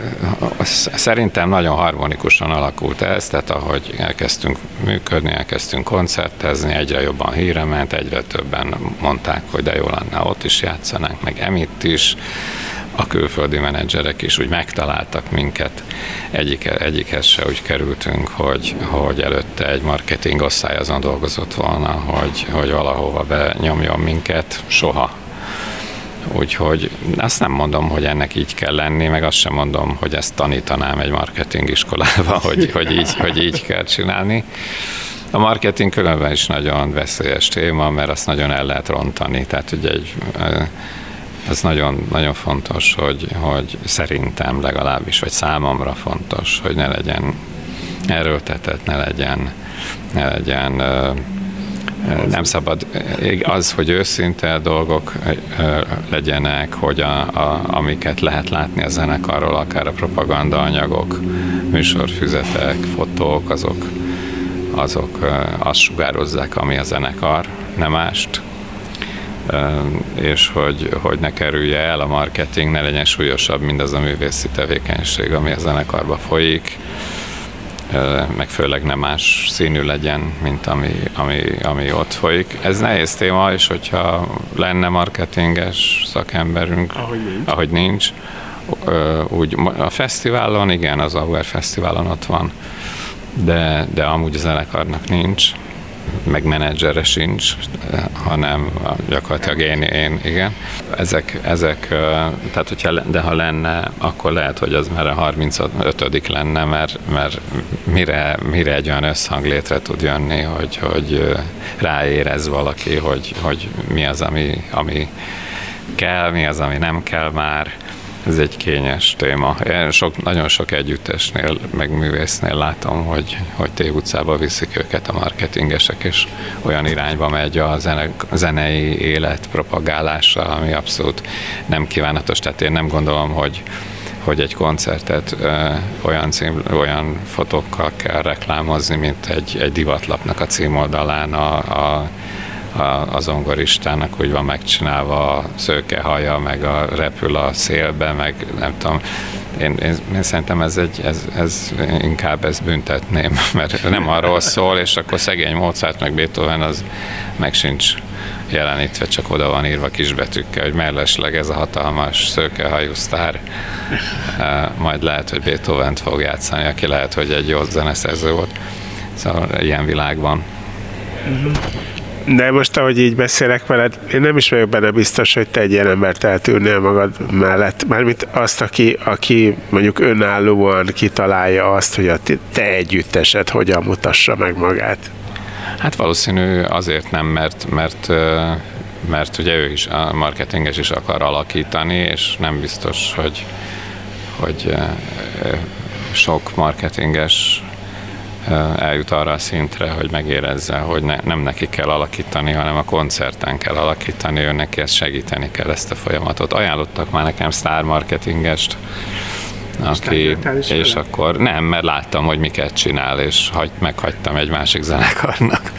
szerintem nagyon harmonikusan alakult ez, tehát ahogy elkezdtünk működni, elkezdtünk koncertezni, egyre jobban híre ment, egyre többen mondták, hogy de jó lenne ott is játszanánk, meg emitt is, a külföldi menedzserek is úgy megtaláltak minket. Egyik, egyikhez se úgy kerültünk, hogy, hogy előtte egy marketing osztály azon dolgozott volna, hogy, hogy valahova benyomjon minket. Soha Úgyhogy azt nem mondom, hogy ennek így kell lenni, meg azt sem mondom, hogy ezt tanítanám egy marketing iskolába, hogy, hogy, így, hogy így kell csinálni. A marketing különben is nagyon veszélyes téma, mert azt nagyon el lehet rontani. Tehát ugye egy, ez nagyon, nagyon fontos, hogy, hogy szerintem legalábbis, vagy számomra fontos, hogy ne legyen erőltetett, ne legyen, ne legyen nem szabad az, hogy őszinte dolgok legyenek, hogy a, a, amiket lehet látni a zenekarról, akár a propaganda anyagok, műsorfüzetek, fotók, azok, azok azt sugározzák, ami a zenekar, nem mást. És hogy, hogy ne kerülje el a marketing, ne legyen súlyosabb, mint az a művészi tevékenység, ami a zenekarba folyik meg főleg nem más színű legyen, mint ami, ami, ami ott folyik. Ez nehéz téma, és hogyha lenne marketinges szakemberünk, ahogy nincs, ahogy nincs úgy a fesztiválon, igen, az Auer Fesztiválon ott van, de, de amúgy a zenekarnak nincs, meg menedzsere sincs, hanem gyakorlatilag én, én igen. Ezek, ezek, tehát hogyha, de ha lenne, akkor lehet, hogy az már a 35 lenne, mert, mert mire, mire egy olyan összhang létre tud jönni, hogy, hogy ráérez valaki, hogy, hogy mi az, ami, ami kell, mi az, ami nem kell már, ez egy kényes téma. Én sok, nagyon sok együttesnél, meg művésznél látom, hogy, hogy T utcába viszik őket a marketingesek, és olyan irányba megy a zene, zenei élet propagálása, ami abszolút nem kívánatos. Tehát én nem gondolom, hogy hogy egy koncertet ö, olyan, cím, olyan fotókkal kell reklámozni, mint egy, egy divatlapnak a címoldalán a, a a, az zongoristának úgy van megcsinálva a szőke haja, meg a repül a szélbe, meg nem tudom. Én, én, én szerintem ez, egy, ez, ez inkább ezt büntetném, mert nem arról szól, és akkor szegény Mozart, meg Beethoven az meg sincs jelenítve, csak oda van írva kisbetűkkel, hogy mellesleg ez a hatalmas szőkehajú sztár, majd lehet, hogy Beethoven-t fog játszani, aki lehet, hogy egy jó zeneszerző volt. Szóval ilyen világban. Uh-huh. De most, ahogy így beszélek veled, én nem is vagyok benne biztos, hogy te egy ilyen embert eltűrnél magad mellett. Mármint azt, aki, aki mondjuk önállóan kitalálja azt, hogy a te együttesed hogyan mutassa meg magát. Hát valószínű azért nem, mert, mert mert ugye ő is, a marketinges is akar alakítani, és nem biztos, hogy, hogy sok marketinges eljut arra a szintre, hogy megérezze, hogy ne, nem neki kell alakítani, hanem a koncerten kell alakítani, ő neki ezt segíteni kell ezt a folyamatot. Ajánlottak már nekem sztár marketingest, aki, és akkor nem, mert láttam, hogy miket csinál, és hagy, meghagytam egy másik zenekarnak.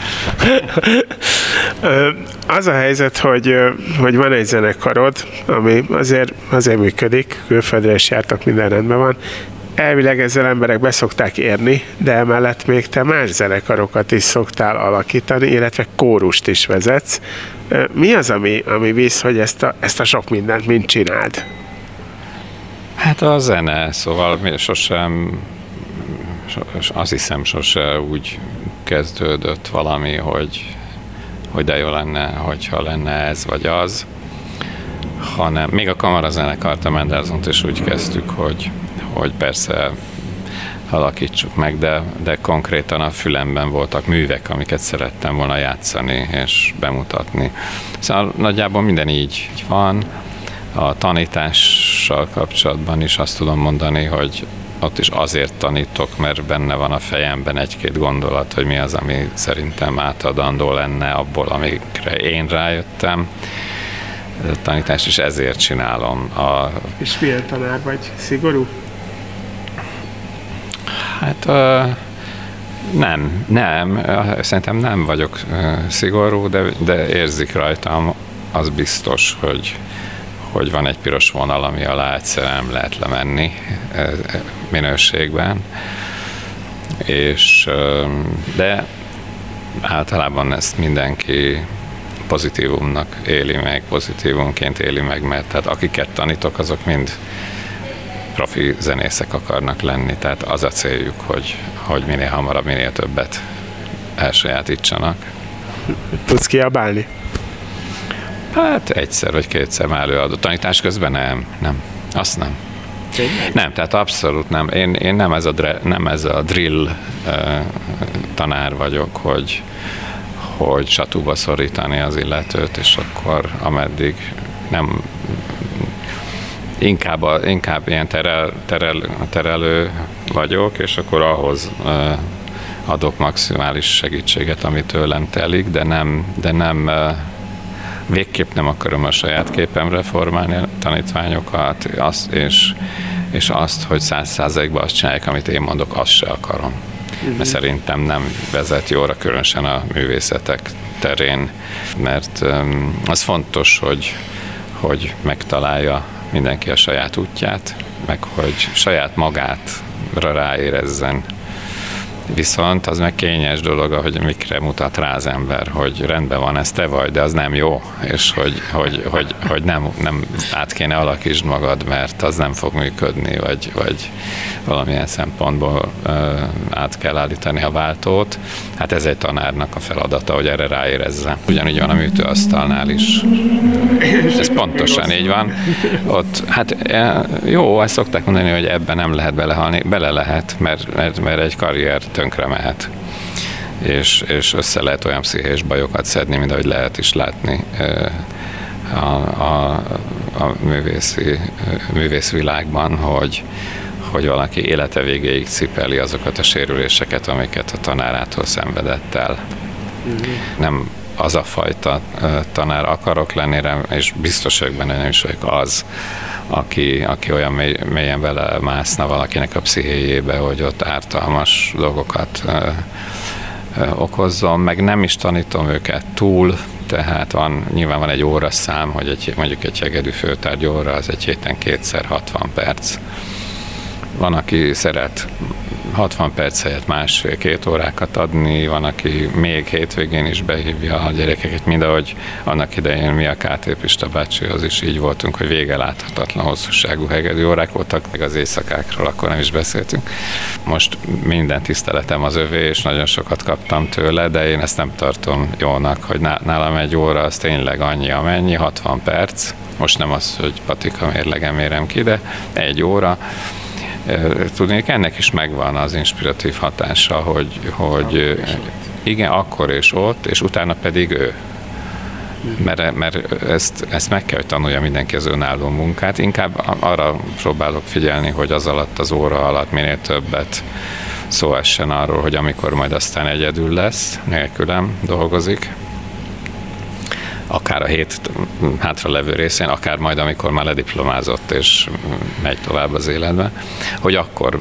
Az a helyzet, hogy, hogy van egy zenekarod, ami azért, azért működik, külföldre is jártak, minden rendben van, elvileg ezzel emberek beszokták érni, de emellett még te más zenekarokat is szoktál alakítani, illetve kórust is vezetsz. Mi az, ami, ami visz, hogy ezt a, ezt a sok mindent mind csináld? Hát a zene, szóval mi sosem, azt hiszem sose úgy kezdődött valami, hogy, hogy de jó lenne, hogyha lenne ez vagy az, hanem még a kamarazenekart, a Mendelssohn-t is úgy kezdtük, hogy, hogy persze alakítsuk meg, de, de konkrétan a fülemben voltak művek, amiket szerettem volna játszani és bemutatni. Szóval nagyjából minden így van. A tanítással kapcsolatban is azt tudom mondani, hogy ott is azért tanítok, mert benne van a fejemben egy-két gondolat, hogy mi az, ami szerintem átadandó lenne abból, amikre én rájöttem. A tanítást is ezért csinálom. A... És milyen tanár vagy? Szigorú? Hát uh, nem, nem, szerintem nem vagyok szigorú, de, de érzik rajtam, az biztos, hogy, hogy van egy piros vonal, ami alá egyszerűen lehet lemenni minőségben. És, de általában ezt mindenki pozitívumnak éli meg, pozitívumként éli meg, mert tehát akiket tanítok, azok mind profi zenészek akarnak lenni, tehát az a céljuk, hogy, hogy minél hamarabb, minél többet elsajátítsanak. Tudsz kiabálni? Hát egyszer vagy kétszer már előadó. Tanítás közben nem, nem, azt nem. Nem, tehát abszolút nem. Én, én nem, ez a, nem ez a drill uh, tanár vagyok, hogy, hogy satúba szorítani az illetőt, és akkor ameddig nem inkább, a, inkább ilyen terel, terel, terelő vagyok, és akkor ahhoz adok maximális segítséget, amit tőlem telik, de nem, de nem végképp nem akarom a saját képemre formálni a tanítványokat, azt, és, és azt, hogy száz százalékban azt csinálják, amit én mondok, azt se akarom. Uh-huh. Mert szerintem nem vezet jóra, különösen a művészetek terén, mert um, az fontos, hogy, hogy megtalálja mindenki a saját útját, meg hogy saját magát ráérezzen. Viszont az meg kényes dolog, hogy mikre mutat rá az ember, hogy rendben van, ez te vagy, de az nem jó, és hogy, hogy, hogy, hogy nem, nem át kéne alakítsd magad, mert az nem fog működni, vagy, vagy valamilyen szempontból át kell állítani a váltót. Hát ez egy tanárnak a feladata, hogy erre ráérezze. Ugyanígy van a műtőasztalnál is. Ez pontosan így van. Ott, hát jó, azt szokták mondani, hogy ebben nem lehet belehalni. Bele lehet, mert, mert, mert egy karrier tönkre mehet és, és össze lehet olyan pszichés bajokat szedni, mint ahogy lehet is látni a, a, a művészi, művészvilágban, hogy, hogy valaki élete végéig cipeli azokat a sérüléseket, amiket a tanárától szenvedett el. Mm-hmm. Nem az a fajta tanár akarok lenni, és biztos vagyok benne, nem is vagyok az, aki, aki olyan mély, mélyen vele mászna valakinek a pszichéjébe, hogy ott ártalmas dolgokat okozzon, meg nem is tanítom őket túl, tehát van, nyilván van egy óraszám, hogy egy, mondjuk egy hegedű főtárgy óra, az egy héten kétszer 60 perc. Van, aki szeret 60 perc helyett másfél-két órákat adni, van, aki még hétvégén is behívja a gyerekeket, mind ahogy annak idején mi a KT Pista bácsihoz is így voltunk, hogy vége láthatatlan hosszúságú hegedű órák voltak, meg az éjszakákról akkor nem is beszéltünk. Most minden tiszteletem az övé, és nagyon sokat kaptam tőle, de én ezt nem tartom jónak, hogy nálam egy óra az tényleg annyi, amennyi, 60 perc. Most nem az, hogy patika mérlegem érem ki, de egy óra, Tudni, ennek is megvan az inspiratív hatása, hogy, hogy igen, akkor és ott, és utána pedig ő. Mert, mert ezt, ezt meg kell, hogy tanulja mindenki az önálló munkát. Inkább arra próbálok figyelni, hogy az alatt, az óra alatt minél többet szó essen arról, hogy amikor majd aztán egyedül lesz, nélkülem dolgozik, akár a hét hátra levő részén, akár majd, amikor már lediplomázott és megy tovább az életbe, hogy akkor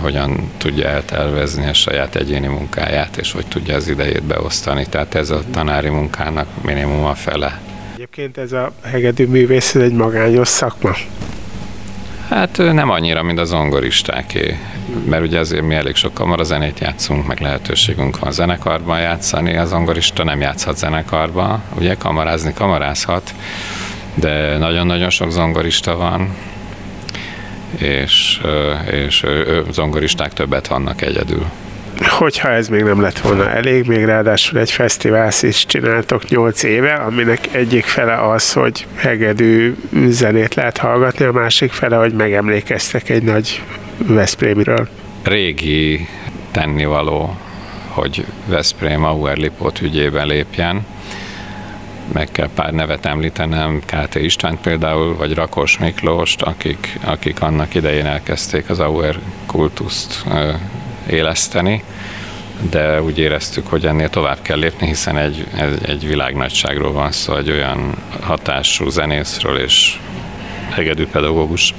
hogyan tudja eltervezni a saját egyéni munkáját, és hogy tudja az idejét beosztani. Tehát ez a tanári munkának minimum a fele. Egyébként ez a hegedű művész egy magányos szakma. Hát nem annyira, mint a zongoristáké, mert ugye azért mi elég sok kamarazenét játszunk, meg lehetőségünk van zenekarban játszani, a zongorista nem játszhat zenekarban, ugye kamarázni kamarázhat, de nagyon-nagyon sok zongorista van, és, és zongoristák többet vannak egyedül hogyha ez még nem lett volna elég, még ráadásul egy fesztivált is csináltok 8 éve, aminek egyik fele az, hogy hegedű zenét lehet hallgatni, a másik fele, hogy megemlékeztek egy nagy Veszprémiről. Régi tennivaló, hogy Veszprém Auerlipot ügyében lépjen, meg kell pár nevet említenem, KT István például, vagy Rakos Miklóst, akik, akik annak idején elkezdték az Auer kultuszt éleszteni, de úgy éreztük, hogy ennél tovább kell lépni, hiszen egy, egy, világnagyságról van szó, egy olyan hatású zenészről és hegedűpedagógus,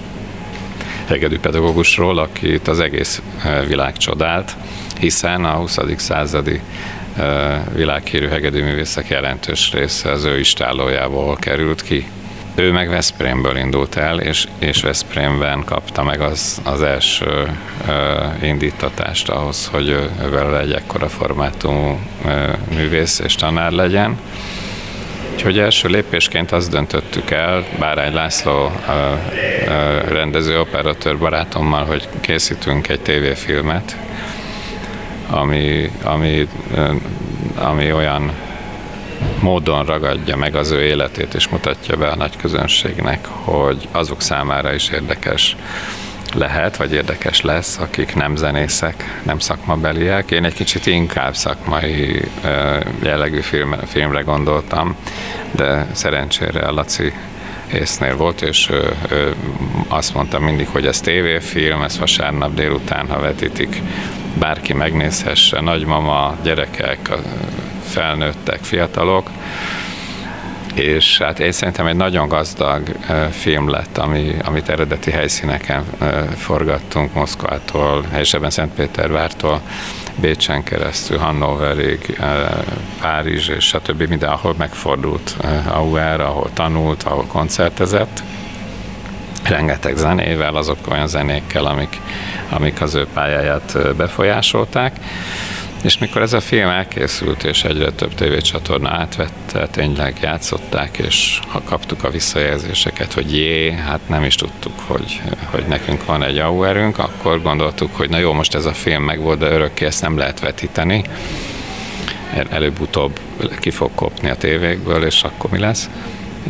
hegedűpedagógusról, akit az egész világ csodált, hiszen a 20. századi világhírű hegedűművészek jelentős része az ő istálójából került ki ő meg Veszprémből indult el, és, és Veszprémben kapta meg az, az első ö, indítatást ahhoz, hogy ő egy ekkora formátumú ö, művész és tanár legyen. Úgyhogy első lépésként azt döntöttük el, Bárány László ö, ö, rendező operatőr barátommal, hogy készítünk egy tévéfilmet, ami, ami, ami olyan módon ragadja meg az ő életét, és mutatja be a nagy közönségnek, hogy azok számára is érdekes lehet, vagy érdekes lesz, akik nem zenészek, nem szakmabeliek. Én egy kicsit inkább szakmai jellegű film, filmre gondoltam, de szerencsére a Laci észnél volt, és ő, ő azt mondta mindig, hogy ez tévéfilm, ez vasárnap délután, ha vetítik, bárki megnézhesse, nagymama, gyerekek, felnőttek, fiatalok, és hát én szerintem egy nagyon gazdag film lett, ami, amit eredeti helyszíneken forgattunk, Moszkvától, helyesebben Szentpétervártól, Bécsen keresztül, Hannoverig, Párizs és stb. minden, ahol megfordult Auer, ahol tanult, ahol koncertezett, rengeteg zenével, azok olyan zenékkel, amik, amik az ő pályáját befolyásolták. És mikor ez a film elkészült, és egyre több tévécsatorna átvette, tényleg játszották, és ha kaptuk a visszajelzéseket, hogy jé, hát nem is tudtuk, hogy, hogy nekünk van egy auerünk, akkor gondoltuk, hogy na jó, most ez a film megvolt, de örökké ezt nem lehet vetíteni. Előbb-utóbb ki fog kopni a tévékből, és akkor mi lesz?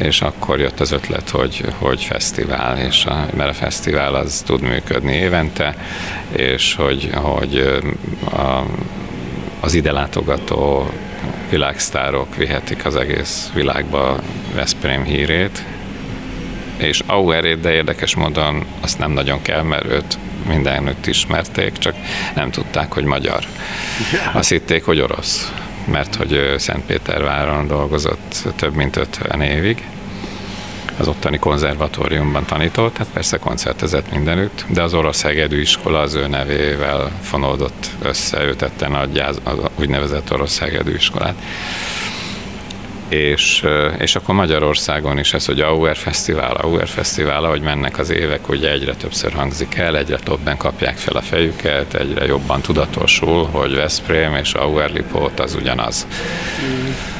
és akkor jött az ötlet, hogy, hogy fesztivál, és a, mert a fesztivál az tud működni évente, és hogy, hogy a, az ide látogató világsztárok vihetik az egész világba Veszprém hírét, és Auerét, de érdekes módon azt nem nagyon kell, mert őt mindenütt ismerték, csak nem tudták, hogy magyar. Azt hitték, hogy orosz, mert hogy Szentpéterváron dolgozott több mint 50 évig, az ottani konzervatóriumban tanított, hát persze koncertezett mindenütt, de az orosz hegedű iskola az ő nevével fonódott össze, ő tette a az úgynevezett orosz hegedű iskolát. És, és akkor Magyarországon is ez, hogy Auer Fesztivál, Auer Fesztivál, ahogy mennek az évek, ugye egyre többször hangzik el, egyre többen kapják fel a fejüket, egyre jobban tudatosul, hogy Veszprém és Auer Lipót az ugyanaz. Mm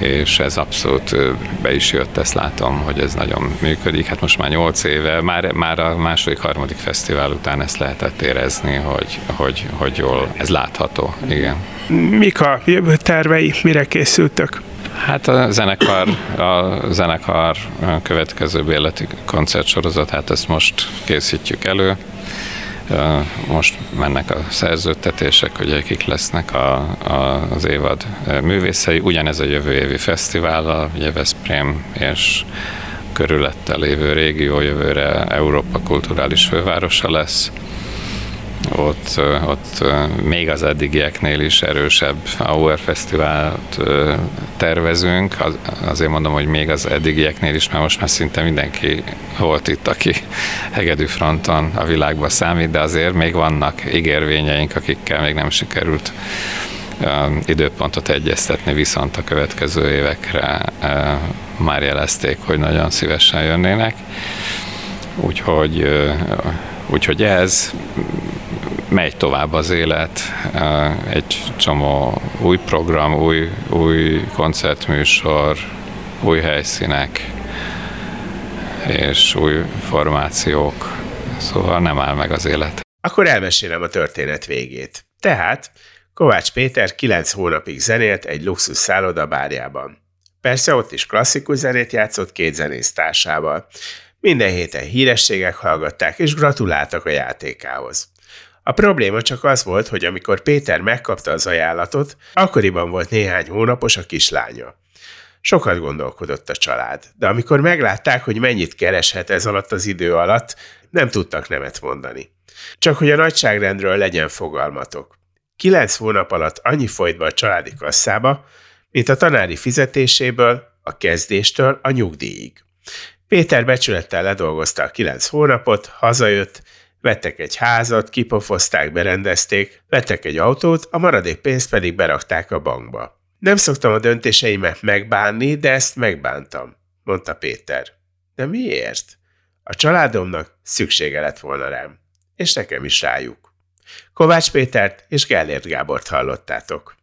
és ez abszolút be is jött, ezt látom, hogy ez nagyon működik. Hát most már 8 éve, már, már a második, harmadik fesztivál után ezt lehetett érezni, hogy, hogy, hogy jól, ez látható, igen. Mik a jövő tervei, mire készültök? Hát a zenekar, a zenekar következő bérleti koncertsorozat, hát ezt most készítjük elő. Most mennek a szerződtetések, hogy kik lesznek a, a, az évad művészei. Ugyanez a jövő évi fesztivál, ugye Veszprém és körülötte lévő régió jövőre Európa kulturális fővárosa lesz ott, ott még az eddigieknél is erősebb Auer Fesztivált tervezünk. Azért mondom, hogy még az eddigieknél is, mert most már szinte mindenki volt itt, aki hegedű fronton a világban számít, de azért még vannak ígérvényeink, akikkel még nem sikerült időpontot egyeztetni, viszont a következő évekre már jelezték, hogy nagyon szívesen jönnének. Úgyhogy, úgyhogy ez megy tovább az élet, egy csomó új program, új, új koncertműsor, új helyszínek és új formációk, szóval nem áll meg az élet. Akkor elmesélem a történet végét. Tehát Kovács Péter kilenc hónapig zenélt egy luxus szálloda bárjában. Persze ott is klasszikus zenét játszott két zenész társával. Minden héten hírességek hallgatták és gratuláltak a játékához. A probléma csak az volt, hogy amikor Péter megkapta az ajánlatot, akkoriban volt néhány hónapos a kislánya. Sokat gondolkodott a család, de amikor meglátták, hogy mennyit kereshet ez alatt az idő alatt, nem tudtak nemet mondani. Csak hogy a nagyságrendről legyen fogalmatok. Kilenc hónap alatt annyi folyt be a családi kasszába, mint a tanári fizetéséből, a kezdéstől a nyugdíjig. Péter becsülettel ledolgozta a kilenc hónapot, hazajött, vettek egy házat, kipofozták, berendezték, vettek egy autót, a maradék pénzt pedig berakták a bankba. Nem szoktam a döntéseimet megbánni, de ezt megbántam, mondta Péter. De miért? A családomnak szüksége lett volna rám, és nekem is rájuk. Kovács Pétert és Gellért Gábort hallottátok.